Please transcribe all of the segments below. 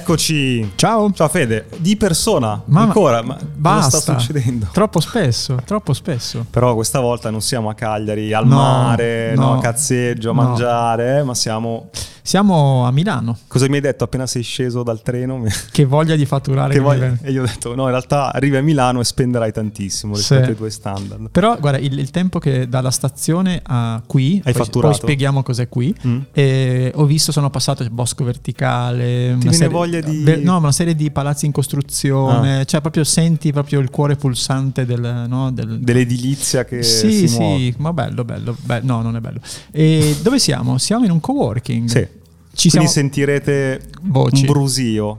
Eccoci. Ciao. Ciao Fede, di persona. Ma- Ancora, ma Basta. cosa sta succedendo? Troppo spesso, troppo spesso. Però questa volta non siamo a Cagliari, al No, mare, no, no. a cazzeggio, a No. mangiare, eh, ma siamo... Siamo a Milano. Cosa mi hai detto appena sei sceso dal treno? Che voglia di fatturare. Che deve- E io ho detto, no, in realtà arrivi a Milano e spenderai tantissimo rispetto Sì. ai tuoi standard. Però guarda, il, il tempo che dalla stazione a qui, Hai poi, fatturato? poi spieghiamo cos'è qui, Mm? e ho visto, sono passato il bosco verticale. una viene serie- voglia di- no, una serie di palazzi in costruzione, cioè proprio senti proprio il cuore pulsante del... no, del- Dell'edilizia che sì, si muove. sì, ma bello, bello, Beh, no, non è bello. E dove siamo? Siamo in un coworking. Sì. Ci Quindi siamo... sentirete Voci. un brusio.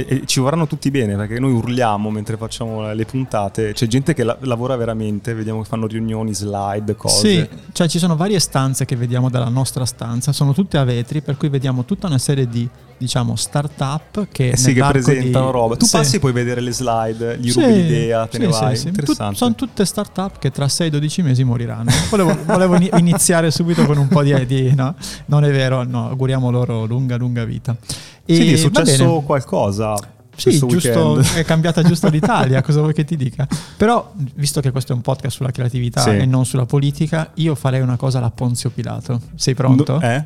E, e ci vorranno tutti bene perché noi urliamo mentre facciamo le puntate. C'è gente che la- lavora veramente, vediamo che fanno riunioni, slide, cose. Sì, cioè ci sono varie stanze che vediamo dalla nostra stanza, sono tutte a vetri, per cui vediamo tutta una serie di, diciamo, start-up che, Eh sì, che presentano di- roba. Tu Sì. passi e puoi vedere le slide, gli Sì, rubi l'idea, te sì, ne vai. sì. Interessante. Tut- sono tutte start-up che tra 6-12 mesi moriranno. Volevo, volevo ini- iniziare subito con un po' di, di- no, non è vero, no, auguriamo loro lunga, lunga vita. E Senti, è successo qualcosa Sì, giusto, è cambiata giusto l'Italia, cosa vuoi che ti dica? Però, visto che questo è un podcast sulla creatività Sì. e non sulla politica, io farei una cosa alla Ponzio Pilato. Sei pronto? No, eh?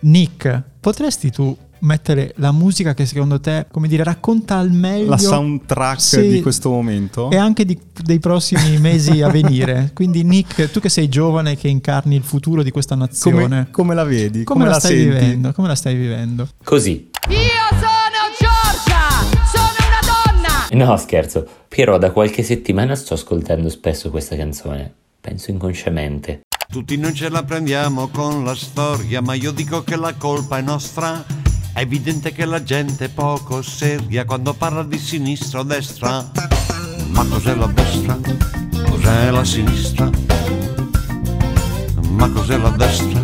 Nick, potresti tu mettere la musica che secondo te, come dire, racconta al meglio La soundtrack Sì. di questo momento? e anche di- dei prossimi mesi a venire? Quindi Nick, tu che sei giovane, che incarni il futuro di questa nazione, come, come la vedi? come, la, stai senti? vivendo? Come la stai vivendo? Così. Io sono Giorgia! Sono una donna! No, scherzo. Piero, da qualche settimana sto ascoltando spesso questa canzone. Penso inconsciamente. Tutti non ce la prendiamo con la storia, ma io dico che la colpa è nostra. È evidente che la gente è poco seria quando parla di sinistra o destra. Ma cos'è la destra? Cos'è la sinistra? Ma cos'è la destra?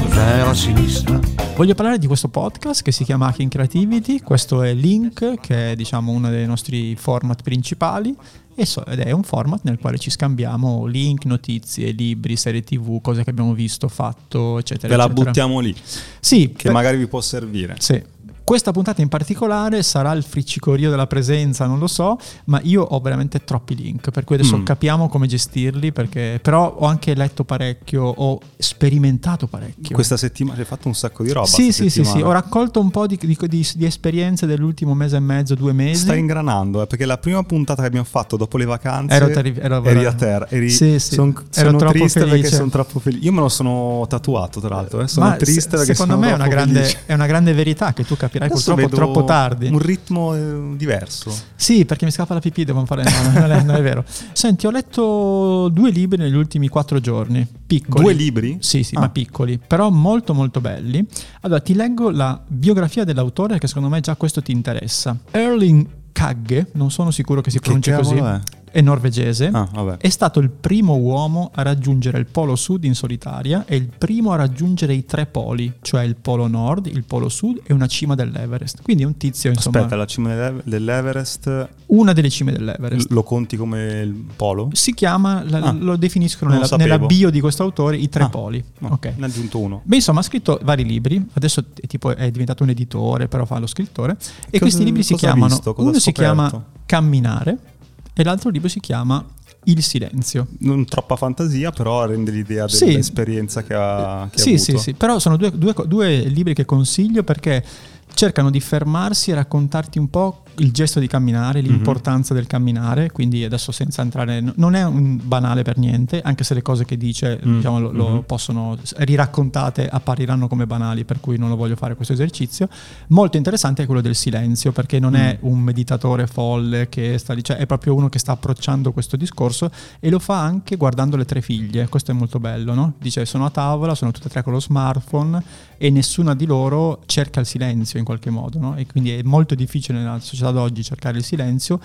Cos'è la sinistra? Voglio parlare di questo podcast che si chiama Hacking Creativity, questo è Link, che è diciamo uno dei nostri format principali e ed è un format nel quale ci scambiamo link, notizie, libri, serie tv, cose che abbiamo visto, fatto, eccetera. Ve la eccetera. buttiamo lì, Sì, che per- magari vi può servire. sì. Questa puntata in particolare sarà il friccicorio della presenza, non lo so, ma io ho veramente troppi link, per cui adesso Mm. capiamo come gestirli, perché però ho anche letto parecchio, ho sperimentato parecchio. Questa settimana hai fatto un sacco di roba. Sì, sì, sì, sì, ho raccolto un po' di, di- di- di esperienze dell'ultimo mese e mezzo, due mesi. Stai ingranando, eh, perché la prima puntata che abbiamo fatto dopo le vacanze Ero terri- ero eri a terra. Eri, Sì, sì, son- ero sono troppo triste perché felice. sono troppo felice. Io me lo sono tatuato, tra l'altro. eh. Sono Ma triste se- perché secondo sono me è una, grande, è una grande verità che tu capirai Adesso purtroppo troppo tardi. Un ritmo eh, diverso. Sì, perché mi scappa la pipì, devo fare. No, non, è, non è vero. Senti, ho letto due libri negli ultimi quattro giorni. Piccoli. Due libri? Sì, sì, Ah. ma piccoli, però molto molto belli. Allora, ti leggo la biografia dell'autore, che secondo me già questo ti interessa. Erling Kagge, non sono sicuro che si Che pronunci così. è? È norvegese. Ah. È stato il primo uomo a raggiungere il polo sud in solitaria e il primo a raggiungere i tre poli, cioè il polo nord, il polo sud e una cima dell'Everest. Quindi è un tizio, insomma, Aspetta, la cima dell'Ever- dell'Everest una delle cime dell'Everest. lo conti come il polo? Si chiama, la- Ah, lo definiscono lo nella, nella bio di questo autore, i tre Ah, poli. no, Ok. Ne ha aggiunto uno. Beh, insomma, ha scritto vari libri, adesso è, tipo, è diventato un editore, però fa lo scrittore. E Cosa- questi libri si chiamano, visto? Uno si chiama Camminare e l'altro libro si chiama Il silenzio. Non troppa fantasia, però rende l'idea Sì. dell'esperienza che ha, che ha Sì, avuto. sì, sì, però sono due, due- due libri che consiglio perché cercano di fermarsi e raccontarti un po' il gesto di camminare, Mhm. l'importanza del camminare, quindi adesso senza entrare, non è un banale per niente, anche se le cose che dice Mm, diciamo, lo, lo mhm. possono, riraccontate appariranno come banali, per cui non lo voglio fare questo esercizio. Molto interessante è quello del silenzio, perché non è Mm. un meditatore folle che sta lì, cioè è proprio uno che sta approcciando questo discorso e lo fa anche guardando le tre figlie, questo è molto bello, no? Dice sono a tavola, sono tutte e tre con lo smartphone e nessuna di loro cerca il silenzio in qualche modo, no? E quindi è molto difficile nella società d'oggi cercare il silenzio.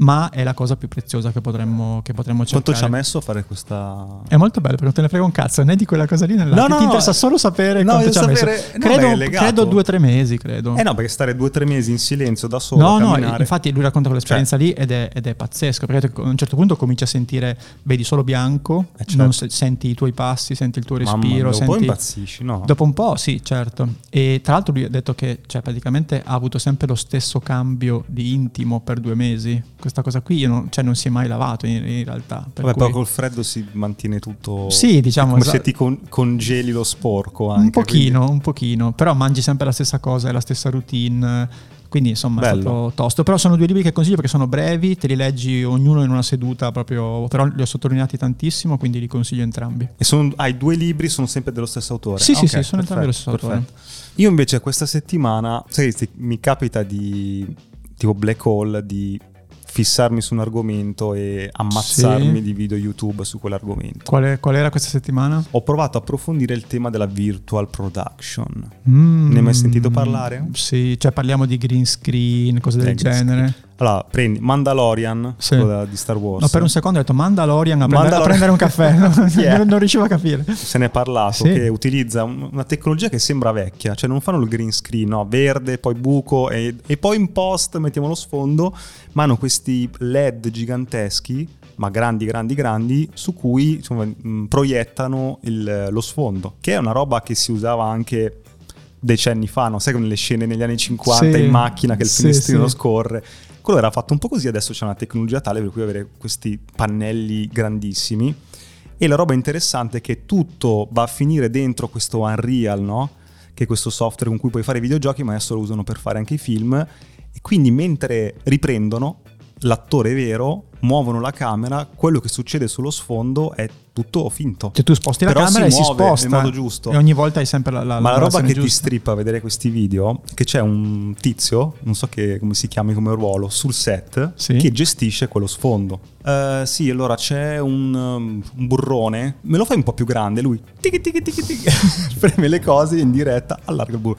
Ma è la cosa più preziosa che potremmo, che potremmo cercare. Quanto ci ha messo a fare questa... È molto bello perché non te ne frega un cazzo, né di quella cosa lì né No, no, Ti no, interessa eh, solo sapere no, quanto ci ha messo. Credo, beh, credo due o tre mesi, credo. Eh no, perché stare due o tre mesi in silenzio da solo No, a no, infatti lui racconta quell'esperienza Cioè- lì ed è, ed è pazzesco, perché a un certo punto cominci a sentire, vedi solo bianco, Eh, certo. non se- senti i tuoi passi, senti il tuo Mamma respiro, dopo un po' impazzisci, no? Dopo un po', sì, certo. E tra l'altro lui ha detto che cioè, praticamente ha avuto sempre lo stesso cambio di intimo per due mesi. Questa cosa qui io non, cioè, non si è mai lavato in, in realtà. Per Vabbè, cui- però col freddo si mantiene tutto... Sì, diciamo, è come esatto. se ti con- congeli lo sporco anche. un pochino, quindi- un pochino, però mangi sempre la stessa cosa, è la stessa routine. Quindi insomma è Bello. stato tosto. Però sono due libri che consiglio perché sono brevi, te li leggi ognuno in una seduta proprio, però li ho sottolineati tantissimo, quindi li consiglio entrambi. E sono, ah, i due libri sono sempre dello stesso autore? Sì, Ah, sì, ok, sì, sono entrambi dello stesso perfetto, autore. perfetto. Io invece questa settimana, sai, mi capita di, tipo black hole, di fissarmi su un argomento e ammazzarmi Sì. di video YouTube su quell'argomento. Qual, è- qual era questa settimana? Ho provato a approfondire il tema della virtual production. Mm, Ne hai mai sentito parlare? Sì, cioè parliamo di green screen, cose del Eh, genere. Allora, prendi Mandalorian, Sì. di Star Wars. No, per un secondo ho detto Mandalorian a, prendere- a Mandalorian. prendere un caffè, Yeah. non, non riuscivo a capire. se ne è parlato Sì. che utilizza un- una tecnologia che sembra vecchia, cioè non fanno il green screen, no, verde, poi buco e, e poi in post mettiamo lo sfondo, ma hanno questi LED giganteschi, ma grandi, grandi, grandi, su cui insomma, mh, proiettano il- lo sfondo, che è una roba che si usava anche decenni fa, no? sai come nelle scene negli anni 50 Sì. in macchina che il Sì, finestrino sì. scorre. Quello era fatto un po' così, adesso c'è una tecnologia tale per cui avere questi pannelli grandissimi. E la roba interessante è che tutto va a finire dentro questo Unreal, no? Che è questo software con cui puoi fare i videogiochi, ma adesso lo usano per fare anche i film. E quindi mentre riprendono, l'attore vero, muovono la camera, quello che succede sullo sfondo è tutto finto. Cioè tu sposti la Però camera e si muove sposta in modo giusto. e ogni volta hai sempre la, la Ma la roba lavorazione che ti giusta. strippa a vedere questi video, che c'è un tizio, non so che- come si chiami come ruolo, sul set, Sì. che gestisce quello sfondo. Eh, sì, allora c'è un, um, un burrone, me lo fai un po' più grande, lui tighi, tighi, tighi, tighi, preme le cose in diretta, allarga il burro.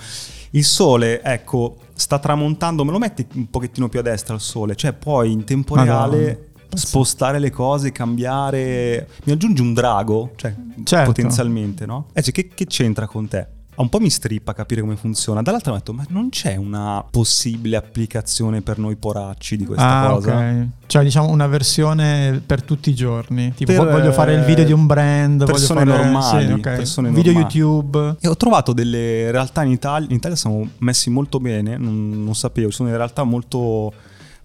Il sole, ecco, sta tramontando, me lo metti un pochettino più a destra il sole, cioè puoi in tempo Madonna. reale spostare le cose, cambiare. Mi aggiungi un drago, cioè Certo. potenzialmente, no? Eh, cioè, che, che c'entra con te? Un po' mi strippa capire come funziona. Dall'altro ho detto, ma non c'è una possibile applicazione per noi poracci di questa ah, cosa? ok. Cioè, diciamo una versione per tutti i giorni. Tipo, Per, voglio fare il video di un brand, persone voglio fare normali, sì, ok. persone video normali. YouTube. E ho trovato delle realtà in Italia, in Italia siamo messi molto bene, non, non sapevo, ci sono delle realtà molto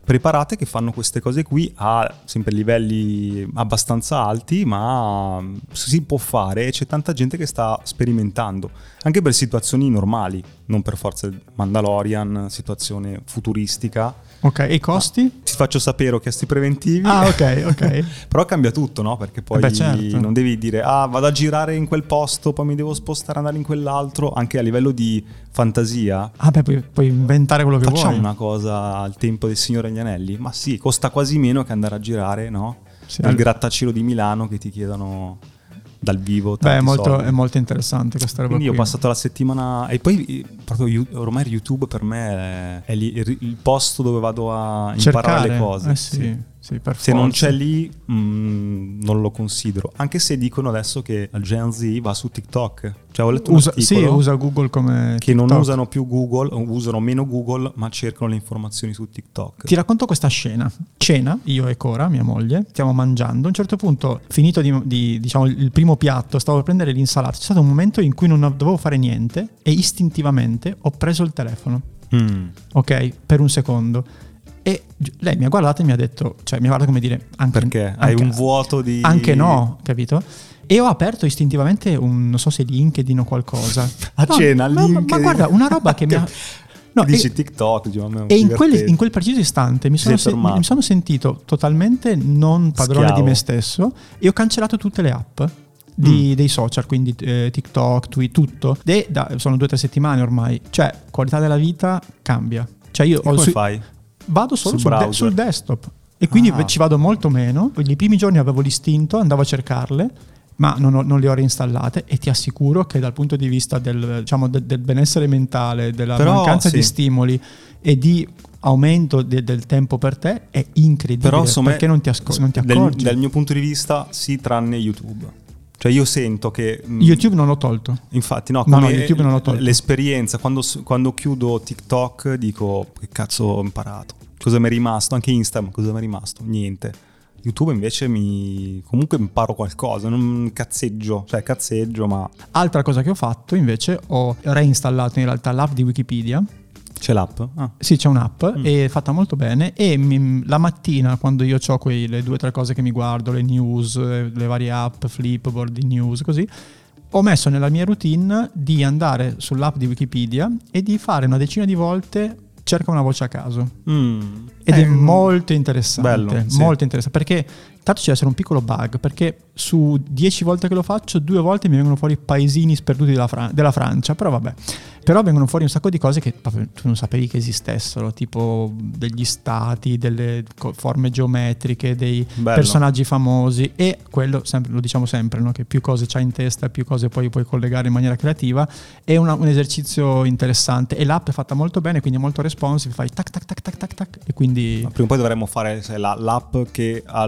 preparate che fanno queste cose qui a sempre livelli abbastanza alti, ma si può fare e c'è tanta gente che sta sperimentando, anche per situazioni normali, non per forza Mandalorian, situazione futuristica. Ok, e i costi? Ti faccio sapere, ho chiesto i preventivi. Ah, ok, ok. Però cambia tutto, no? Perché poi Beh, certo. non devi dire, ah, vado a girare in quel posto, poi mi devo spostare, andare in quell'altro. Anche a livello di fantasia, Ah, beh, puoi, puoi inventare quello che facciamo vuoi. una cosa al tempo del Signore agli Anelli. Ma sì, costa quasi meno che andare a girare, no? Sì, Il grattacielo di Milano che ti chiedono dal vivo. Beh, è molto, è molto interessante questa roba Quindi ho qui. passato la settimana e poi eh, proprio ormai YouTube per me è, è lì- il, il posto dove vado a imparare Cercare. le cose. Eh sì, sì, per Se non c'è lì, mm, non lo considero. Anche se dicono adesso che la Gen Z va su TikTok. Cioè, ho letto un Usa, sì, usa Google come che non TikTok. usano più Google, usano meno Google, ma cercano le informazioni su TikTok. Ti racconto questa scena. Cena, io e Cora, mia moglie, stiamo mangiando. A un certo punto, finito di, di, diciamo, il primo piatto, stavo per prendere l'insalata. C'è stato un momento in cui non dovevo fare niente e istintivamente ho preso il telefono. Mm. Ok, per un secondo. E lei mi ha guardato e mi ha detto, cioè mi ha guardato come dire, anche, Perché hai anche- un vuoto di... Anche no, capito? E ho aperto istintivamente un, non so se LinkedIn o qualcosa. A No, cena, ma, ma- ma LinkedIn. guarda, una roba che mi ha... No, Dici e- TikTok, e in quel, in quel preciso istante mi sono, se- mi sono sentito totalmente non padrone Schiavo. di me stesso e ho cancellato tutte le app di- Mm. dei social, quindi eh, TikTok, Tweet, tutto. E da- sono due o tre settimane ormai. Cioè, qualità della vita cambia. Cioè, io E ho come su- fai? Vado solo Sul de- sul desktop. E quindi Ah. ci vado molto meno. I primi giorni avevo l'istinto, andavo a cercarle, ma non, ho- non le ho reinstallate e ti assicuro che dal punto di vista del, diciamo, del- del benessere mentale, della Però, mancanza sì. di stimoli e di aumento de- del tempo per te è incredibile. Però perché non ti, asco- non ti dal- accorgi? dal mio punto di vista, sì, tranne YouTube. Cioè io sento che... mh, YouTube non l'ho tolto. Infatti, no, No, no, YouTube non l'ho tolto. l'esperienza, quando, quando chiudo TikTok dico che cazzo ho imparato, cosa mi è rimasto, anche Instagram, cosa mi è rimasto, niente. YouTube invece mi comunque imparo qualcosa, non cazzeggio, cioè cazzeggio, ma Altra cosa che ho fatto invece ho reinstallato in realtà l'app di Wikipedia. C'è l'app. Ah. Sì, c'è un'app Mm. e è fatta molto bene e mi- la mattina quando io ho quelle due o tre cose che mi guardo, le news, eh, le varie app, Flipboard, di news, così, ho messo nella mia routine di andare sull'app di Wikipedia e di fare una decina di volte cerca una voce a caso. Mm. Ed Eh, è molto interessante, bello, sì. molto interessante, perché tanto ci deve essere un piccolo bug, perché su dieci volte che lo faccio, due volte mi vengono fuori paesini sperduti della, Fra- della Francia, però vabbè. Però vengono fuori un sacco di cose che proprio tu non sapevi che esistessero, tipo degli stati, delle forme geometriche, dei Bello. personaggi famosi e quello, sempre, lo diciamo sempre, no? che più cose c'hai in testa, più cose poi puoi collegare in maniera creativa, è una- un esercizio interessante e l'app è fatta molto bene, quindi è molto responsive, fai tac tac tac tac tac tac e quindi... Ma Prima o poi dovremmo fare l'app che ha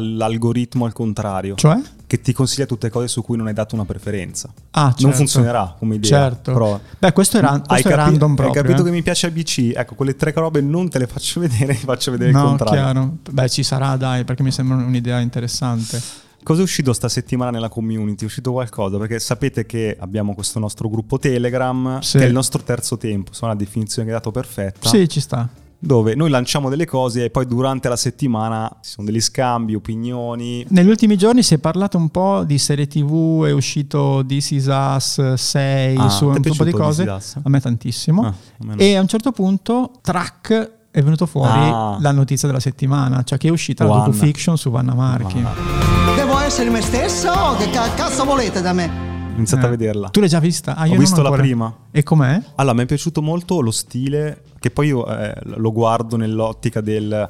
l'algoritmo al contrario, Cioè? che ti consiglia tutte cose su cui non hai dato una preferenza. Ah, Non certo. funzionerà come idea. Certo. Però Beh, questo è, ran- hai, questo è capi- random hai proprio. capito eh. che mi piace ABC? Ecco, quelle tre robe non te le faccio vedere, ti faccio vedere il No, contrario. chiaro. Beh, ci sarà, dai, perché mi sembra un'idea interessante. Cosa è uscito sta settimana nella community? È uscito qualcosa? Perché sapete che abbiamo questo nostro gruppo Telegram, Sì. che è il nostro terzo tempo, sono la definizione che hai dato perfetta. Sì, ci sta. Dove noi lanciamo delle cose e poi durante la settimana ci sono degli scambi, opinioni. Negli ultimi giorni si è parlato un po' di serie TV, è uscito This Is Us 6, Ah, su un po' di cose. A me tantissimo. Ah, a me no. e a un certo punto, track, è venuto fuori Ah. la notizia della settimana, cioè che è uscita la Wanna. docu-fiction su Vanna Marchi. Ma- Devo essere me stesso o che ca- cazzo volete da me? Ho iniziato Eh. a vederla. Tu l'hai già vista? Ah, io Ho non visto la prima. E com'è? Allora, mi è piaciuto molto lo stile, che poi io eh, lo guardo nell'ottica del...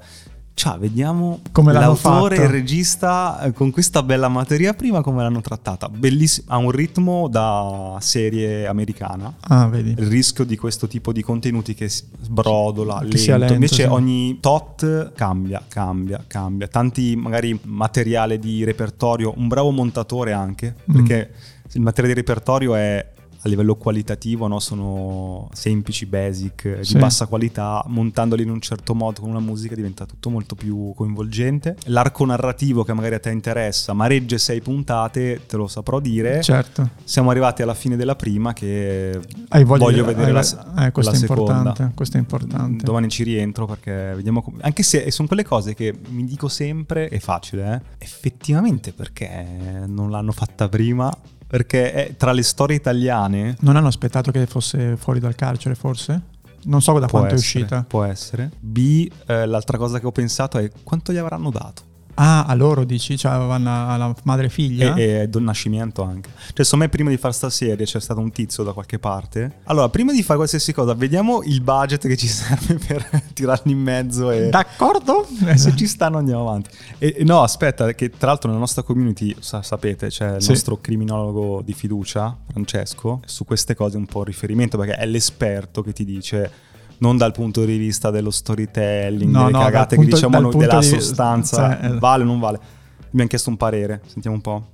Ciao, vediamo Come l'autore e il regista eh, con questa bella materia prima come l'hanno trattata. Bellissimo, ha un ritmo da serie americana. Ah, vedi. Il rischio di questo tipo di contenuti che sbrodola, Che lento. lento, Invece sì. ogni tot cambia, cambia, cambia. Tanti magari materiale di repertorio, un bravo montatore anche, Mm. perché il materiale di repertorio è a livello qualitativo, no? sono semplici, basic, Sì. di bassa qualità, montandoli in un certo modo con una musica diventa tutto molto più coinvolgente. L'arco narrativo che magari a te interessa, ma regge sei puntate, te lo saprò dire. Certo. Siamo arrivati alla fine della prima che Hai voglia voglio vedere hai- la, eh, questo la è seconda. importante, questo è importante. Domani ci rientro perché vediamo come... Anche se sono quelle cose che mi dico sempre, è facile, eh? effettivamente perché non l'hanno fatta prima? Perché è- tra le storie italiane... Non hanno aspettato che fosse fuori dal carcere, forse? Non so da può quanto è essere, uscita. Può essere. B, eh, l'altra cosa che ho pensato è quanto gli avranno dato? Ah, a loro dici? Cioè avevano alla madre e figlia? E, e Don Nascimento anche. Cioè, secondo me, prima di fare sta serie c'è stato un tizio da qualche parte. Allora, prima di fare qualsiasi cosa, vediamo il budget che ci serve per tirarli in mezzo e. D'accordo? Se ci stanno andiamo avanti. E, e no, aspetta, che tra l'altro nella nostra community, sa- sapete, c'è il Sì. nostro criminologo di fiducia, Francesco, su queste cose un po' riferimento perché è l'esperto che ti dice non dal punto di vista dello storytelling, No, delle no, cagate che punto- diciamo noi, della di- sostanza, cioè, eh. vale o non vale. Abbiamo chiesto un parere, sentiamo un po'.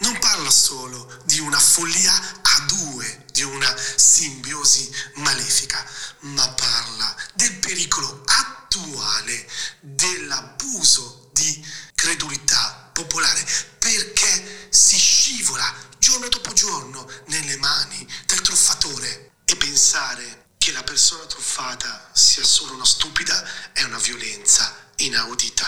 non parla solo di una follia a due, di una simbiosi malefica, ma parla del pericolo attuale dell'abuso di credulità popolare perché si scivola giorno dopo giorno nelle mani del truffatore e pensare che la persona truffata sia solo una stupida è una violenza inaudita,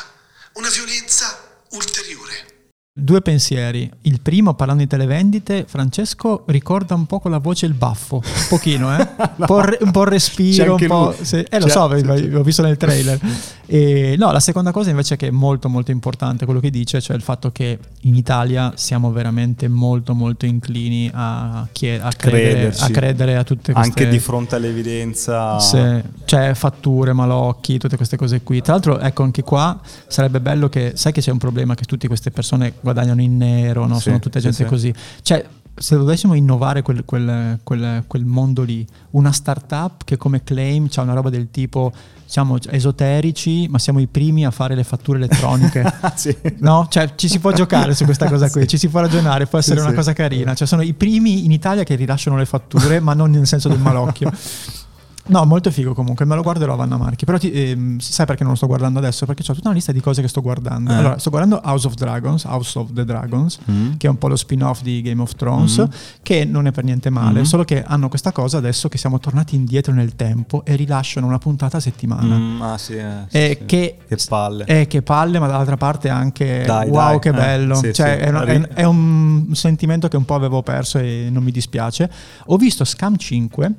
una violenza ulteriore. Due pensieri. Il primo, parlando di televendite, Francesco ricorda un po' con la voce il baffo. Un pochino, eh? Un po' il, un po' il respiro, un po'... sì. Eh, lo C'è- so, l'ho visto nel trailer. E, no, la seconda cosa invece che è molto molto importante, quello che dice, cioè il fatto che in Italia siamo veramente molto molto inclini a, chie- a, credere, a credere a tutte queste... Anche di fronte all'evidenza. Sì, cioè fatture, malocchi, tutte queste cose qui. Tra l'altro, ecco, anche qua sarebbe bello che, sai che c'è un problema che tutte queste persone guadagnano in nero, no? Sì, sono tutte sì, gente sì. così. Cioè, se dovessimo innovare quel, quel- quel- quel mondo lì, una startup che come claim c'ha una roba del tipo, siamo esoterici, ma siamo i primi a fare le fatture elettroniche. sì. No, cioè ci si può giocare su questa cosa qui, Sì. ci si può ragionare, può essere Sì, una cosa carina. Cioè sono i primi in Italia che rilasciano le fatture, ma non nel senso del malocchio. No, molto figo comunque, me lo guarderò Vanna Marchi. Però ti- ehm, sai perché non lo sto guardando adesso? Perché ho tutta una lista di cose che sto guardando. Eh. Allora, sto guardando House of Dragons, House of the Dragons, Mm. che è un po' lo spin-off di Game of Thrones, Mm. che non è per niente male, Mm. solo che hanno questa cosa adesso che siamo tornati indietro nel tempo e rilasciano una puntata a settimana. Mm, ah, sì, eh, sì, E sì. che, Che palle. eh, che palle, ma dall'altra parte anche Dai, wow, dai, che eh, bello. sì, Cioè. È, una- è- è un sentimento che un po' avevo perso e non mi dispiace. Ho visto Scam 5,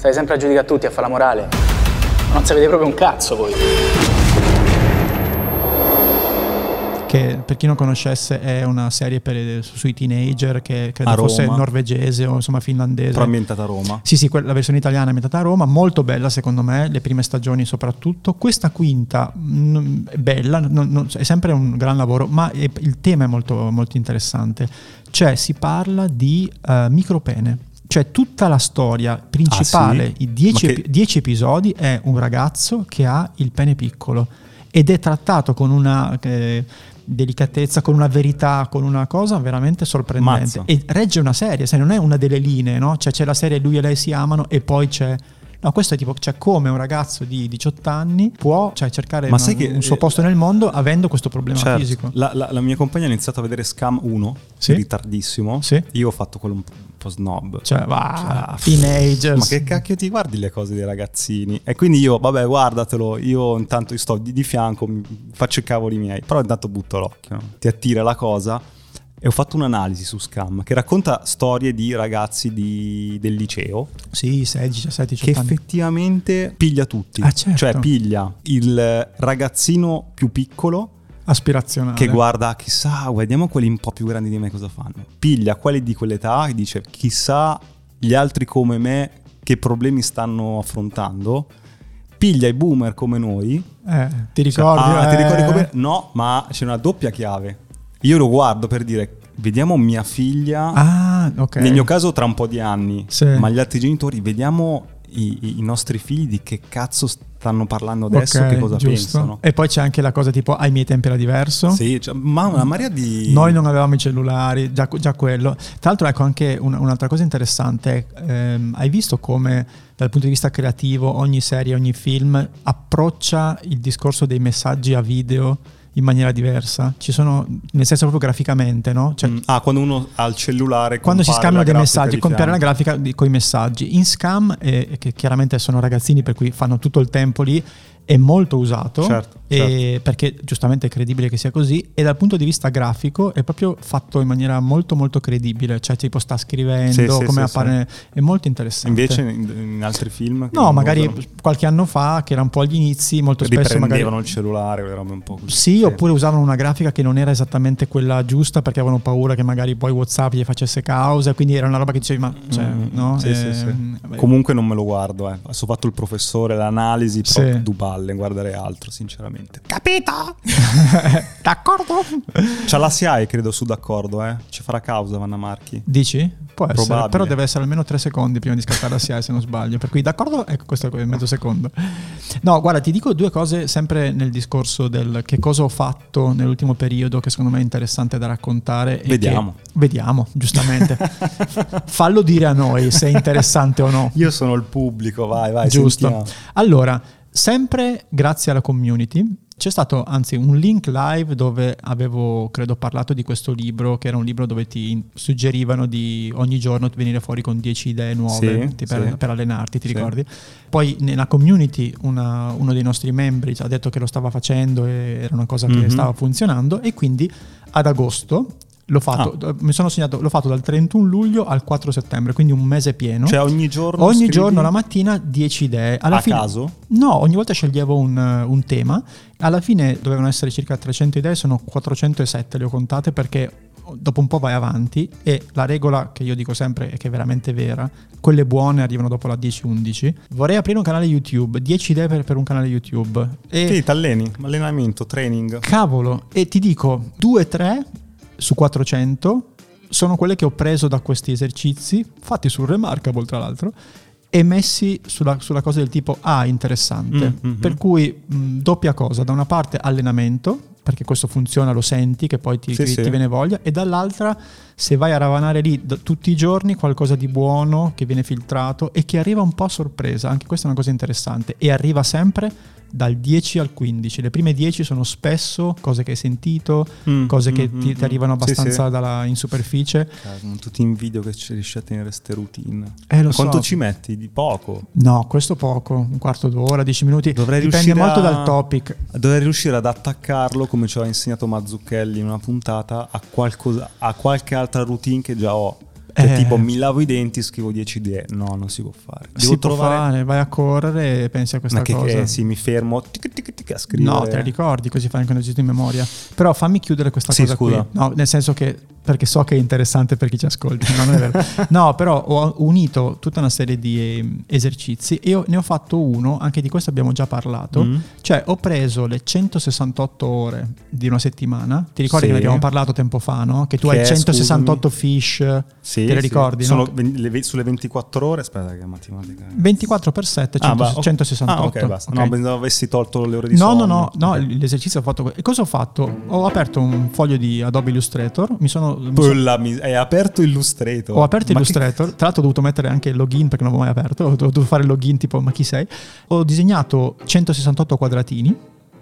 Stai sempre a giudicare tutti, a fare la morale. Non sapete proprio un cazzo voi. che per chi non conoscesse è una serie per- sui teenager che credo fosse norvegese o insomma finlandese. Però ambientata a Roma. Sì, sì, que- la versione italiana è ambientata a Roma, molto bella secondo me, le prime stagioni soprattutto. Questa quinta mm, è bella, non- non- è sempre un gran lavoro, ma è- il tema è molto, molto interessante. Cioè si parla di eh, micropene. Cioè tutta la storia principale, Ah, sì? i dieci, che- dieci episodi, è un ragazzo che ha il pene piccolo ed è trattato con una eh, delicatezza, con una verità, con una cosa veramente sorprendente. Mazza. E regge una serie, sai, non è una delle linee, no? Cioè c'è la serie lui e lei si amano e poi c'è... No, questo è tipo, cioè come un ragazzo di 18 anni può cioè, cercare Ma una- che- un suo posto nel mondo avendo questo problema Certo. fisico. La, la- la mia compagna ha iniziato a vedere Scam 1, Sì. ritardissimo. Sì. Io ho fatto quello un po', snob. Cioè, va, Cioè, teenagers. Ma che cacchio ti guardi le cose dei ragazzini? E quindi io, vabbè, guardatelo, io intanto sto di, di fianco, faccio i cavoli miei, però intanto butto l'occhio, ti attira la cosa. E ho fatto un'analisi su Scam che racconta storie di ragazzi di- del liceo Sì, 16, 17, che 18 anni. effettivamente piglia tutti. Ah, certo. Cioè piglia il ragazzino più piccolo Aspirazionale. che guarda, chissà, vediamo quelli un po' più grandi di me cosa fanno. Piglia quelli di quell'età e dice, chissà gli altri come me che problemi stanno affrontando. Piglia i boomer come noi. Eh, ti Cioè, ricordi? ah, ti eh? ricordi come... No, ma c'è una doppia chiave. Io lo guardo per dire, vediamo mia figlia... Ah, ok. Nel mio caso tra un po' di anni, Sì. ma gli altri genitori, vediamo i, i- nostri figli di che cazzo stanno parlando adesso, Ok, che cosa giusto. pensano. E poi c'è anche la cosa tipo ai miei tempi era diverso. Sì, cioè, ma una marea di... Noi non avevamo i cellulari, già, già quello. Tra l'altro, ecco anche un- un'altra cosa interessante: ehm, hai visto come dal punto di vista creativo ogni serie, ogni film approccia il discorso dei messaggi a video in maniera diversa? Ci sono, nel senso proprio graficamente, no? Cioè, Mm, Ah, quando uno ha il cellulare... quando si scambiano dei messaggi, di compare la grafica con i messaggi. In Scam, eh, che chiaramente sono ragazzini per cui fanno tutto il tempo lì, è molto usato Certo, e- perché giustamente è credibile che sia così e dal punto di vista grafico è proprio fatto in maniera molto molto credibile, cioè tipo sta scrivendo, Sì, sì, come sì, appare, è molto interessante. Invece in, in altri film... no, magari usano, qualche anno fa che era un po' agli inizi, molto spesso magari il cellulare, robe un po' così. sì, oppure usavano una grafica che non era esattamente quella giusta perché avevano paura che magari poi WhatsApp gli facesse causa, quindi era una roba che dicevi, ma cioè, Mm, no? Sì, sì, sì. Vabbè. Comunque non me lo guardo, eh. Ho fatto il professore, l'analisi, Sì. du balle, guardare altro, sinceramente. Capito? D'accordo? C'ha la SIAE, credo, su d'accordo, eh. Ci farà causa Vanna Marchi. Dici? Può essere, Probabile. però deve essere almeno tre secondi prima di scattare la SIA se non sbaglio. Per cui d'accordo? Ecco, questo è mezzo secondo. No, guarda, ti dico due cose sempre nel discorso del che cosa ho fatto nell'ultimo periodo che secondo me è interessante da raccontare. e Vediamo. che- vediamo, giustamente. Fallo dire a noi se è interessante o no. Io sono il pubblico, vai, vai, Giusto. sentiamo. Allora, sempre grazie alla community, c'è stato anzi un link live dove avevo, credo, parlato di questo libro, che era un libro dove ti suggerivano di ogni giorno venire fuori con 10 idee nuove Sì, per, sì. per allenarti, ti Sì. ricordi? Poi nella community una- uno dei nostri membri ci ha detto che lo stava facendo e era una cosa che Mhm. stava funzionando e quindi ad agosto l'ho fatto, Ah. mi sono segnato, l'ho fatto dal 31 luglio al 4 settembre, quindi un mese pieno. Cioè ogni giorno Ogni scrivi giorno la mattina 10 idee. Alla a fine, caso? No, ogni volta sceglievo un, un tema. Alla fine dovevano essere circa 300 idee, sono 407 le ho contate perché dopo un po' vai avanti e la regola che io dico sempre è che è veramente vera, quelle buone arrivano dopo la 10-11. Vorrei aprire un canale YouTube, 10 idee per, per un canale YouTube. E Sì, ti alleni, allenamento, training. cavolo, e ti dico 2-3 su 400 sono quelle che ho preso da questi esercizi, fatti sul Remarkable tra l'altro, e messi sulla, sulla cosa del tipo ah interessante. Mm, mm, per mm. cui mh, doppia cosa, da una parte allenamento, perché questo funziona, lo senti, che poi ti, Sì, ti- sì. ti viene voglia, e dall'altra se vai a ravanare lì d- tutti i giorni qualcosa di buono che viene filtrato e che arriva un po' a sorpresa, anche questa è una cosa interessante, e arriva sempre dal 10 al 15. Le prime 10 sono spesso cose che hai sentito, Mm, cose che mm, ti, mm, ti arrivano mm. Sì, abbastanza sì. dalla- in superficie. Sono tutti in video che ci riesci a tenere queste routine. Eh, lo Quanto so. ci metti? Di poco. No, questo poco, un quarto d'ora, 10 minuti. Dovrei Dipende molto a- dal topic. Dovrei riuscire ad attaccarlo, come ci aveva insegnato Mazzucchelli in una puntata, a, qualcosa, a qualche altra routine che già ho. Cioè, Eh. tipo, mi lavo i denti, scrivo 10 idee. No, non si può fare. Devo si può trovare. fare, vai a correre e pensi a questa Ma che, cosa. che sì, mi fermo tic, tic, tic, a scrivere. No, te la ricordi, così fai anche un esercizio in memoria. Però fammi chiudere questa Sì, cosa scusa. qui. No, nel senso che, perché so che è interessante per chi ci ascolta, no, non è vero. no, però ho unito tutta una serie di ehm, esercizi e io ne ho fatto uno, anche di questo abbiamo già parlato. Mm. Cioè, ho preso le 168 ore di una settimana. Ti ricordi Sì. che ne abbiamo parlato tempo fa, no? Che tu Che hai è, 168 fish. Sì, te le sì. ricordi, Sono no? le sulle 24 ore. Aspetta, che matematica. è? 24 per 7, Ah, va, ok. 168. Ah, ok, basta. ok? No, pensavo avessi tolto le ore di No, sonno. no, no, no, Ok. l'esercizio ho fatto. E cosa ho fatto? Ho aperto un foglio di Adobe Illustrator, mi sono. Sono- Pulla, mi- hai aperto Illustrator. ho aperto Ma Illustrator, tra l'altro ho dovuto mettere anche il login perché non l'avevo mai aperto, ho dovuto fare il login tipo ma chi sei? Ho disegnato 168 quadratini.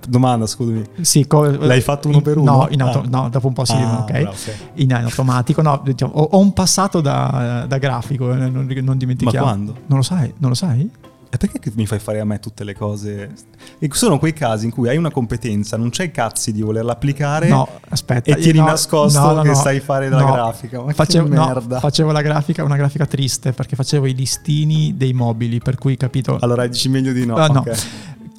che- Domanda, scusami. Sì, co- L'hai fatto uno in- per uno? No, in auto- Ah. no, dopo un po' sì, Ah, ok. bravo, sì. In, in automatico, no, diciamo, ho, ho un passato da, da grafico, eh, non, non dimentichiamo. Ma quando? Non lo sai? Non lo sai? E perché mi fai fare a me tutte le cose? E sono quei casi in cui hai una competenza, non c'hai cazzi di volerla applicare. No, aspetta. E tieni no, nascosto no, no, che sai fare la grafica. Ma facevo, merda. facevo la grafica, una grafica triste perché facevo i listini dei mobili, per cui capito. Allora dici meglio di no. Ah, no.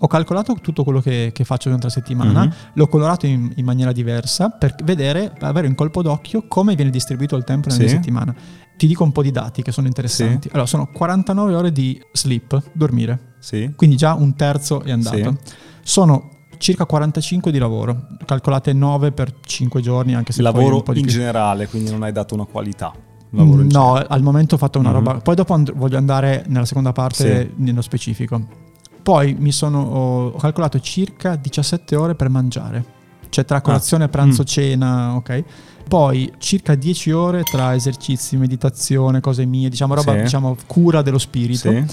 Ho calcolato tutto quello che, che faccio durante la settimana, Mhm. l'ho colorato in, in maniera diversa per vedere, avere un colpo d'occhio come viene distribuito il tempo nella Sì. settimana. Ti dico un po' di dati che sono interessanti. Allora, sono 49 ore di sleep, dormire, Sì. quindi già un terzo è andato. Sono circa 45 di lavoro, calcolate 9 per 5 giorni, anche se Lavoro in più. generale, quindi non hai dato una qualità. No, al momento ho fatto una Mhm. roba. Poi dopo and- voglio andare nella seconda parte nello specifico. Poi mi sono ho, calcolato circa 17 ore per mangiare. Cioè tra colazione, pranzo, Mm. cena, ok? Poi circa 10 ore tra esercizi, meditazione, cose mie, diciamo roba, Sì. diciamo cura dello spirito. Sì.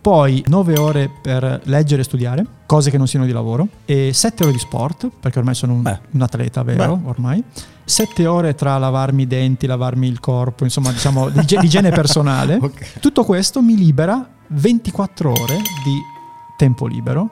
Poi 9 ore per leggere e studiare, cose che non siano di lavoro, e 7 ore di sport, perché ormai sono un, un atleta vero, Beh. ormai. 7 ore tra lavarmi i denti, lavarmi il corpo, insomma, diciamo, di igie- di igiene personale. Ok. Tutto questo mi libera 24 ore di tempo libero.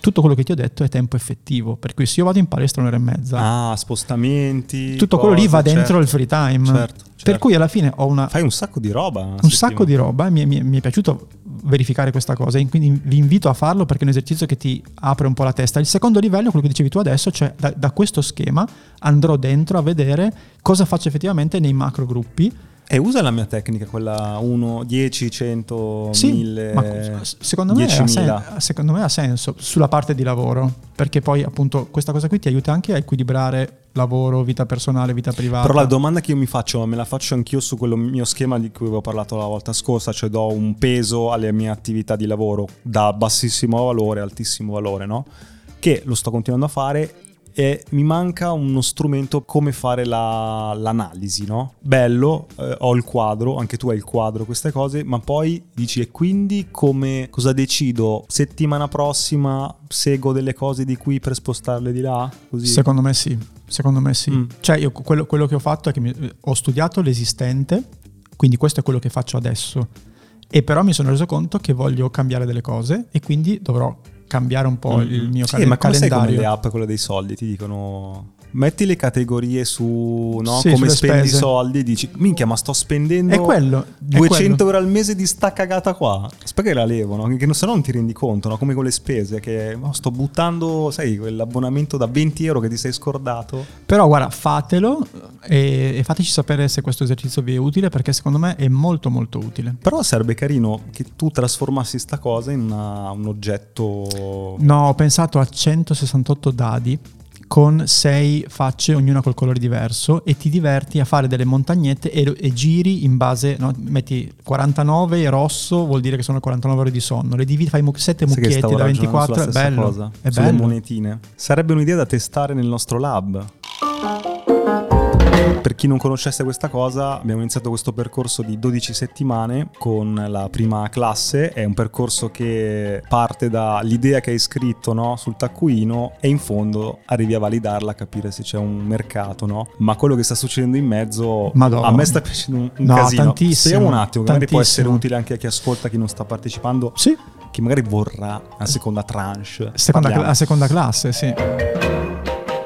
Tutto quello che ti ho detto è tempo effettivo, per cui se io vado in palestra un'ora e mezza, Ah, spostamenti. tutto quello lì cose, va dentro certo. il free time. Certo, Per certo. cui alla fine ho una, Fai un sacco di roba. un sacco di settimana. roba e mi, mi- mi è piaciuto verificare questa cosa e quindi vi invito a farlo perché è un esercizio che ti apre un po' la testa. Il secondo livello, quello che dicevi tu adesso, cioè da, da questo schema andrò dentro a vedere cosa faccio effettivamente nei macro gruppi. E usa la mia tecnica, quella 1, 10, 100, Sì, 1000, ma s- secondo me, ha 10.000. sen- secondo me ha senso sulla parte di lavoro perché poi appunto questa cosa qui ti aiuta anche a equilibrare lavoro, vita personale, vita privata. Però la domanda che io mi faccio, me la faccio anch'io su quello mio schema di cui avevo parlato la volta scorsa, cioè do un peso alle mie attività di lavoro da bassissimo valore altissimo valore, no? Che lo sto continuando a fare e mi manca uno strumento come fare la- l'analisi, no? Bello, eh, ho il quadro, anche tu hai il quadro, queste cose, ma poi dici e quindi come cosa decido? Settimana prossima seguo delle cose di qui per spostarle di là? Così. Secondo me sì, secondo me sì. Mm. Cioè io quello, quello che ho fatto è che mi- ho studiato l'esistente, quindi questo è quello che faccio adesso, e però mi sono reso conto che voglio cambiare delle cose e quindi dovrò cambiare un po' il mio sì, calen- ma come sai come calendario. le app, quelle dei soldi, ti dicono metti le categorie su no, Sì, come spendi i soldi e dici minchia ma sto spendendo È quello, è 200 quello. euro al mese di sta cagata qua aspetta che la levo no? che se no non ti rendi conto no? come con le spese che oh, sto buttando sai quell'abbonamento da 20 euro che ti sei scordato Però guarda, fatelo e, e fateci sapere se questo esercizio vi è utile perché secondo me è molto molto utile. però sarebbe carino che tu trasformassi sta cosa in una- un oggetto No, ho pensato a 168 dadi con sei facce, ognuna col colore diverso, e ti diverti a fare delle montagnette e, e giri in base, no? metti 49 rosso, vuol dire che sono 49 ore di sonno, le dividi, fai mu- sette Sai che mucchietti stavo da ragionando 24, è bello, cosa, è bello. monetine. Sarebbe un'idea da testare nel nostro lab. Per chi non conoscesse questa cosa, abbiamo iniziato questo percorso di 12 settimane con la prima classe. È un percorso che parte dall'idea che hai scritto no, sul taccuino e in fondo arrivi a validarla, a capire se c'è un mercato, no? Ma quello che sta succedendo in mezzo Madonna. a me sta piacendo un, un No, casino. tantissimo, Spieghiamo un attimo, che magari può essere utile anche a chi ascolta, chi non sta partecipando, Sì, chi magari vorrà una seconda tranche. seconda, Parliamo. a seconda classe, sì.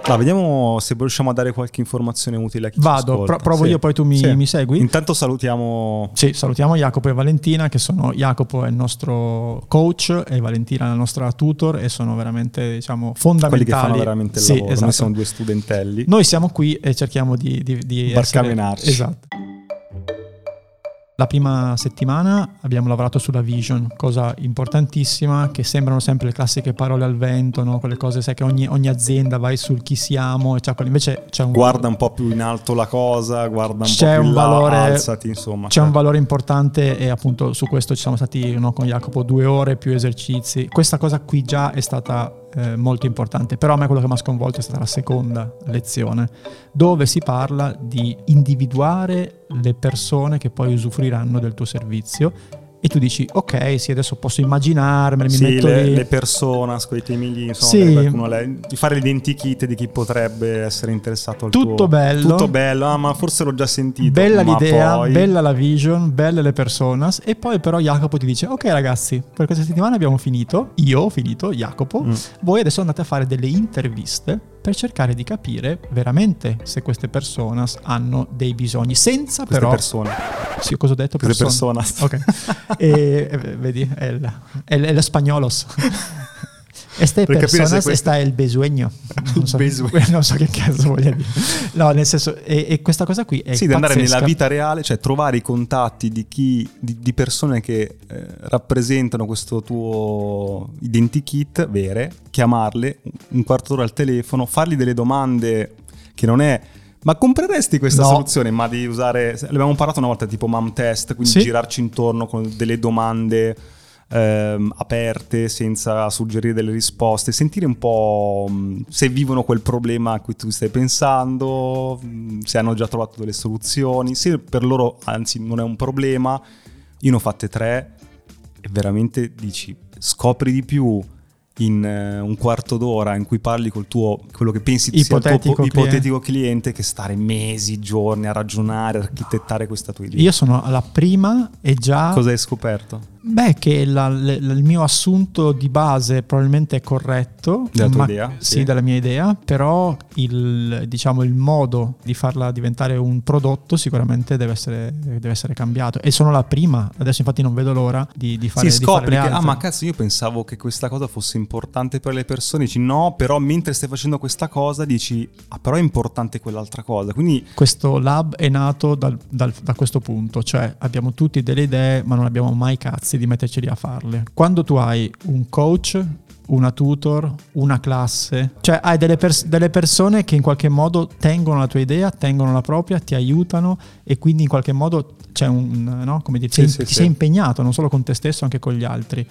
Ah, vediamo se riusciamo a dare qualche informazione utile a chi Vado, pro- provo Sì. io, poi tu mi, Sì. mi segui? Intanto salutiamo Sì, salutiamo Jacopo e Valentina che sono Jacopo è il nostro coach e Valentina la nostra tutor e sono veramente diciamo fondamentali. quelli che fanno veramente il Sì, lavoro. esatto. Noi siamo due studentelli. Noi siamo qui e cerchiamo di, di, di Barcamenarci. essere- Esatto. La prima settimana abbiamo lavorato sulla vision, cosa importantissima, che sembrano sempre le classiche parole al vento, no? quelle cose, sai che ogni, ogni azienda vai sul chi siamo, e invece c'è un, Guarda un po' più in alto la cosa, guarda un C'è po' più un in là, valore- alzati, insomma. C'è cioè. un valore importante e appunto su questo ci siamo stati no, con Jacopo due ore più esercizi. Questa cosa qui già è stata eh, molto importante, però a me quello che mi ha sconvolto è stata la seconda lezione, dove si parla di individuare le persone che poi usufruiranno del tuo servizio e tu dici ok sì adesso posso immaginarmele, mi Sì, metto le, lì. le personas, quei temi lì, insomma, Sì. di fare l'identikit di chi potrebbe essere interessato al Tutto tuo... bello. Tutto bello, ah, ma forse l'ho già sentito. Bella l'idea, poi- bella la vision, belle le personas e poi però Jacopo ti dice ok ragazzi per questa settimana abbiamo finito, io ho finito, Jacopo, Mm. voi adesso andate a fare delle interviste per cercare di capire veramente se queste personas hanno dei bisogni senza Queste però... persone. Sì, cosa ho detto? Queste Persona. personas. Ok. e, e, vedi, è il, è lo spagnolos. Este Per personas sta il besuegno. Non so, besuegno. non so che cazzo voglia dire. No, nel senso, e, e questa cosa qui è Sì, di andare nella vita reale, cioè trovare i contatti di chi, di, di persone che eh, rappresentano questo tuo identikit vere, chiamarle un quarto d'ora al telefono, fargli delle domande che non è ma compreresti questa No. soluzione? Ma di usare, l'abbiamo parlato una volta tipo mom test, quindi Sì. girarci intorno con delle domande ehm, aperte senza suggerire delle risposte, sentire un po' mh, se vivono quel problema a cui tu stai pensando, mh, se hanno già trovato delle soluzioni, se per loro anzi non è un problema. Io ne ho fatte tre e veramente dici scopri di più in eh, un quarto d'ora in cui parli col tuo quello che pensi sia il tuo Ipotetico po- cliente. ipotetico cliente che stare mesi, giorni a ragionare, a architettare questa tua idea. Io sono alla prima e già... Cosa hai scoperto? Beh, che la- le- il mio assunto di base probabilmente è corretto. Della tua ma- idea? Sì, Sì. della mia idea, però il, diciamo, il modo di farla diventare un prodotto sicuramente deve essere, deve essere cambiato. E sono la prima, adesso infatti non vedo l'ora di, di fare, sì, scopri le che, ah ma cazzo io pensavo che questa cosa fosse importante per le persone, dici no, però mentre stai facendo questa cosa dici, ah però è importante quell'altra cosa, quindi Questo lab è nato dal- dal- da questo punto, cioè abbiamo tutti delle idee ma non abbiamo mai cazzi di metterci lì a farle. Quando tu hai un coach, una tutor, una classe, cioè hai delle, pers- delle persone che in qualche modo tengono la tua idea, tengono la propria, ti aiutano e quindi in qualche modo c'è un, no? come dire, Sì, sei- sì, ti sì. sei impegnato non solo con te stesso, anche con gli altri.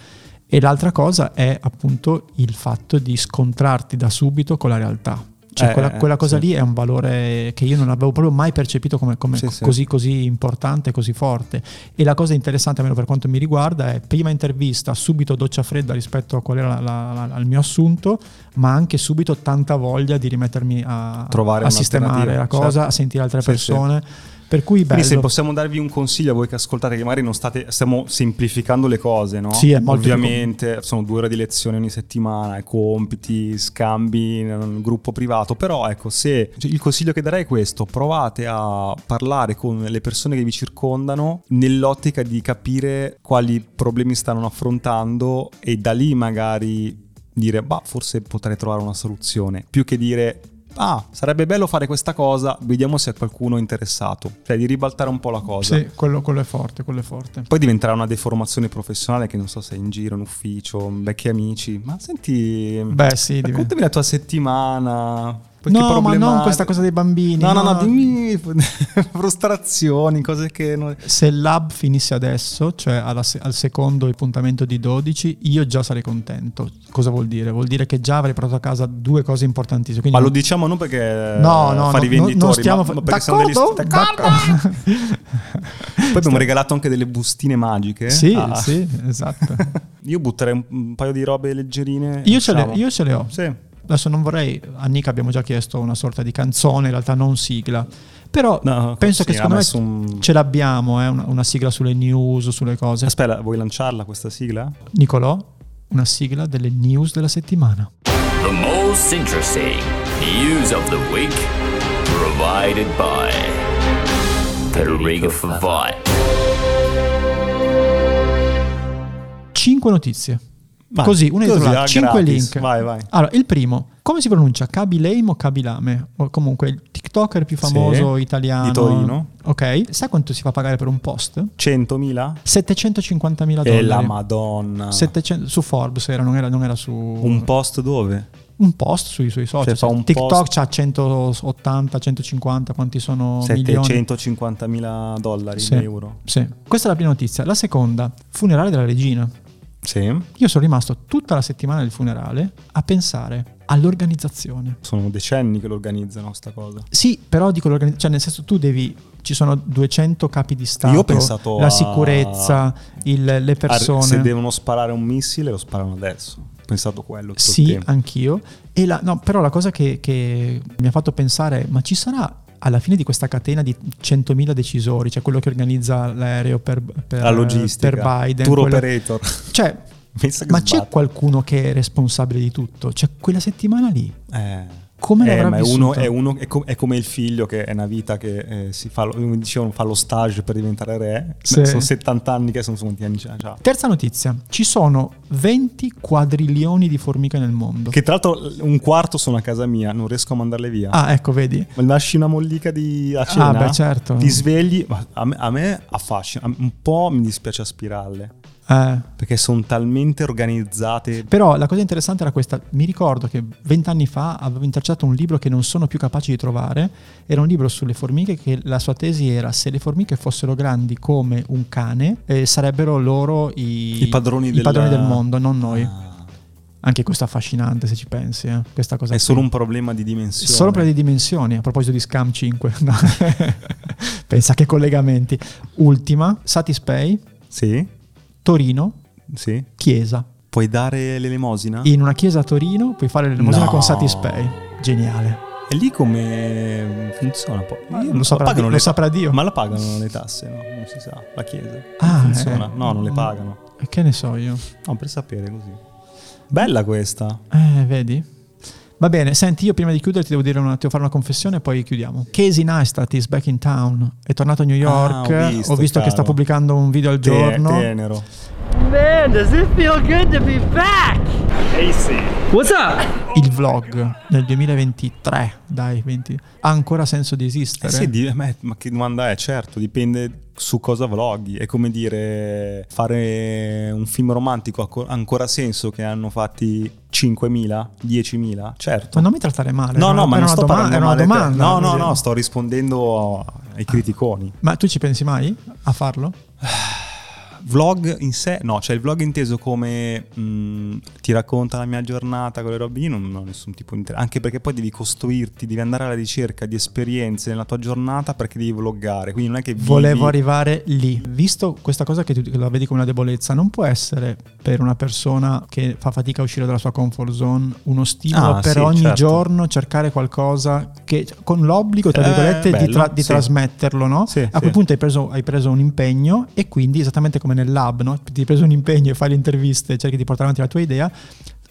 E l'altra cosa è appunto il fatto di scontrarti da subito con la realtà. Cioè Eh, quella, quella cosa sì. lì è un valore che io non avevo proprio mai percepito come, come Sì, sì. così così importante, così forte. E la cosa interessante, almeno per quanto mi riguarda, è prima intervista, subito doccia fredda rispetto a qual era la- la- al mio assunto, ma anche subito tanta voglia di rimettermi a, Trovare a sistemare la cosa, certo. a sentire altre persone. Per cui bello. Quindi se possiamo darvi un consiglio a voi che ascoltate, che magari non state, stiamo semplificando le cose, no? Sì, è molto Ovviamente sono due ore di lezione ogni settimana, compiti, scambi in un gruppo privato, però ecco, se cioè, il consiglio che darei è questo, provate a parlare con le persone che vi circondano nell'ottica di capire quali problemi stanno affrontando e da lì magari dire, bah, forse potrei trovare una soluzione, più che dire ah, sarebbe bello fare questa cosa, vediamo se qualcuno è interessato. Cioè di ribaltare un po' la cosa. Sì, quello, quello è forte, quello è forte. Poi diventerà una deformazione professionale che non so se è in giro, in ufficio, vecchi amici. Ma senti, Beh, sì, diventa- raccontami la tua settimana. No, ma non questa cosa dei bambini. No, no, no, dimmi frustrazioni, cose che... Non... Se il lab finisse adesso, cioè alla al secondo appuntamento di 12, io già sarei contento. Cosa vuol dire? Vuol dire che già avrei portato a casa due cose importantissime. Quindi Ma lo diciamo non perché No, no, fare no, i no, venditori, non stiamo ma, fa- ma perché siamo degli D'accordo? D'accordo. Poi abbiamo regalato anche delle bustine magiche. Sì, Ah. sì, esatto. Io butterei un, un paio di robe leggerine. Io ce, le, io ce le ho. Sì. Adesso non vorrei, a Nick abbiamo già chiesto una sorta di canzone, in realtà non sigla. Però No, penso sì, che secondo me un- ce l'abbiamo, eh, una, una sigla sulle news, sulle cose. Aspetta, vuoi lanciarla questa sigla? Nicolò, una sigla delle news della settimana. The most interesting news of the week provided by Federico Favai. 5 notizie. Vai, così, una dietro ah, 5 gratis. link. Vai, vai. Allora, il primo, come si pronuncia? Kabilame o Kabilame? O comunque il TikToker più famoso Sì, italiano. di Torino. Ok. Sai quanto si fa pagare per un post? 100.000? 750 mila E dollari. la madonna. 700 su Forbes era, non era, non era su Un post dove? un post sui suoi social. Cioè, un TikTok c'ha 180, 150, quanti sono milioni? 750.000 dollari, Sì. euro. Sì. Questa è la prima notizia. La seconda, funerale della regina. Sì. Io sono rimasto tutta la settimana del funerale a pensare all'organizzazione. Sono decenni che lo organizzano sta cosa. Sì, però dico l'organizzazione, cioè nel senso tu devi, ci sono 200 capi di Stato, Io ho pensato la a- sicurezza, il- le persone. Se devono sparare un missile, lo sparano adesso. Ho pensato quello Sì, anch'io. E la- no, però la cosa che, che mi ha fatto pensare, ma ci sarà alla fine di questa catena di 100.000 decisori, cioè quello che organizza l'aereo per, per, La logistica. per Biden. Tour quello- operator. Cioè, ma c'è sbatte. qualcuno che è responsabile di tutto? Cioè, quella settimana lì, Eh. Come Eh, ma è uno, è, uno- è co- è come il figlio che è una vita che eh, si fa, lo- come dicevano, fa lo stage per diventare re. Sì. Sono 70 anni che sono quanti anni c'ha. Terza notizia, ci sono 20 quadrilioni di formiche nel mondo. Che tra l'altro un quarto sono a casa mia, non riesco a mandarle via. Ah, ecco, vedi? Ma lasci una mollica di a cena, Ah, beh, certo. ti svegli, a me, a me affascina, un po' mi dispiace aspirarle, Eh, perché sono talmente organizzate. Però la cosa interessante era questa, mi ricordo che vent'anni fa avevo intercettato un libro che non sono più capaci di trovare, era un libro sulle formiche che la sua tesi era se le formiche fossero grandi come un cane eh, sarebbero loro i, I padroni i del- padroni del mondo, non noi. Ah, Anche questo è affascinante se ci pensi, eh, questa cosa. è qui. solo un problema di dimensione. Solo per le dimensioni, a proposito di Scam 5. No. Pensa che collegamenti. Ultima, Satispay, Sì, Torino, sì. chiesa. Puoi dare l'elemosina? In una chiesa a Torino puoi fare l'elemosina No. con Satispay. Geniale. E lì come funziona poi? Io- lo saprà pagano Dio- le lo saprà Dio. Ma la pagano le tasse? No, non si sa. La chiesa. Ah, Non funziona? eh. No, non le pagano. E Che ne so io. No, per sapere così. Bella questa. Eh, vedi? Va bene, senti, io prima di chiudere ti devo, dire una, ti devo fare una confessione e poi chiudiamo. Casey Neistat is back in town. È tornato a New York. Ah, ho visto, che sta pubblicando un video al giorno. tenero. Man, does it feel good to be back? What's up? Il vlog nel 2023, dai, 20. ha ancora senso di Eh esistere? sì, di- ma, ma che domanda è? Certo, dipende su cosa vloghi. È come dire fare un film romantico ha co- ha ancora senso che hanno fatti 5.000, 10.000? Certo. Ma non mi trattare male. No, no, una- ma non sto doma- parlando male domanda. No, no, no, sto rispondendo ai criticoni. Ma tu ci pensi mai a farlo? Vlog in sé, no, cioè il vlog inteso come mh, ti racconta la mia giornata con le robe, io non, ho nessun tipo di interesse, anche perché poi devi costruirti, devi andare alla ricerca di esperienze nella tua giornata perché devi vloggare, quindi non è che vivi- Volevo arrivare lì. Visto questa cosa che tu la vedi come una debolezza, non può essere per una persona che fa fatica a uscire dalla sua comfort zone uno stimolo Ah, per sì, ogni certo. giorno cercare qualcosa che con l'obbligo, tra Eh, virgolette, di, bello, tra- di sì. trasmetterlo, no? Sì, a quel punto hai preso, hai preso un impegno e quindi esattamente come nel lab, no? Ti hai preso un impegno e fai le interviste, cerchi di portare avanti la tua idea.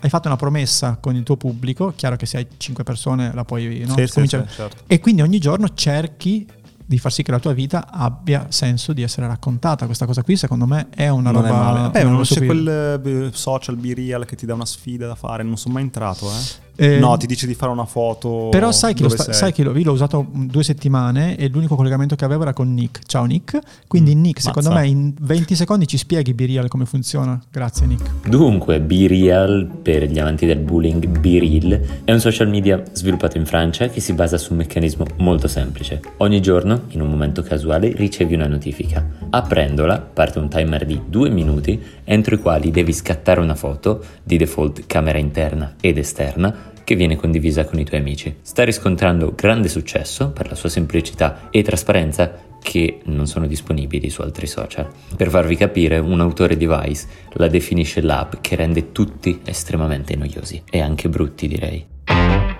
Hai fatto una promessa con il tuo pubblico, chiaro che se hai 5 persone la puoi no? Sì, sì, sì, certo. e quindi ogni giorno cerchi di far sì che la tua vita abbia senso di essere raccontata. Questa cosa qui, secondo me, è una non roba. è. Vabbè, non c'è quel eh, social Be Real che ti dà una sfida da fare, non sono mai entrato, eh. Eh, No, ti dice di fare una foto. Però sai che, lo sta- sai che lo, io l'ho usato due settimane e l'unico collegamento che avevo era con Nick. Ciao Nick. Quindi Nick, secondo Mm, mazza. me in 20 secondi ci spieghi Birial come funziona. Grazie Nick. Dunque, BeReal, per gli amanti del bullying, BeReal, è un social media sviluppato in Francia che si basa su un meccanismo molto semplice. Ogni giorno, in un momento casuale, ricevi una notifica. Aprendola, parte un timer di due minuti, entro i quali devi scattare una foto, di default camera interna ed esterna, che viene condivisa con i tuoi amici. Sta riscontrando grande successo per la sua semplicità e trasparenza che non sono disponibili su altri social. Per farvi capire, un autore di Vice la definisce l'app che rende tutti estremamente noiosi e anche brutti direi. Da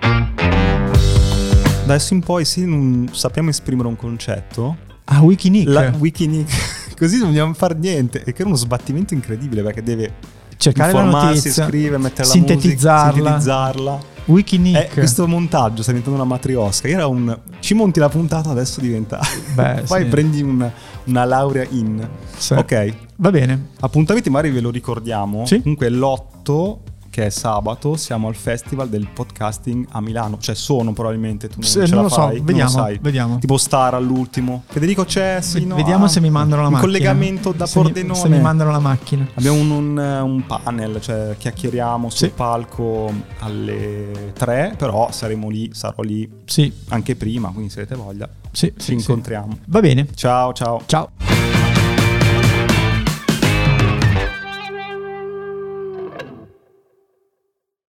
adesso in poi, se non sappiamo esprimere un concetto, Ah, Wikinick. la Wikinick, così non dobbiamo fare niente. E che è uno sbattimento incredibile perché deve Cercare la notizia, scrivere, mettere la sintetizzarla. musica, sintetizzarla. Wikinick. Eh, questo montaggio sta diventando una matriosca. Era un ci monti la puntata, adesso diventa. Beh, Poi sì. prendi un- una laurea in. Sì. Ok. Va bene. Appuntamenti, magari ve lo ricordiamo. Sì. Comunque l'8, che è sabato, siamo al Festival del Podcasting a Milano. Cioè sono probabilmente, tu non, Se- ce non la lo so, fai, non vediamo, sai. vediamo. Tipo Star all'ultimo. Federico c'è, sì, V- no? Vediamo Ah, se mi mandano la macchina. collegamento da se mi- Pordenone. se mi mandano la macchina. Abbiamo un, un- un panel, cioè chiacchieriamo sul Sì. palco alle 3, però saremo lì, sarò lì Sì, anche prima, quindi se avete voglia sì, ci incontriamo. Va bene. Ciao, ciao. Ciao.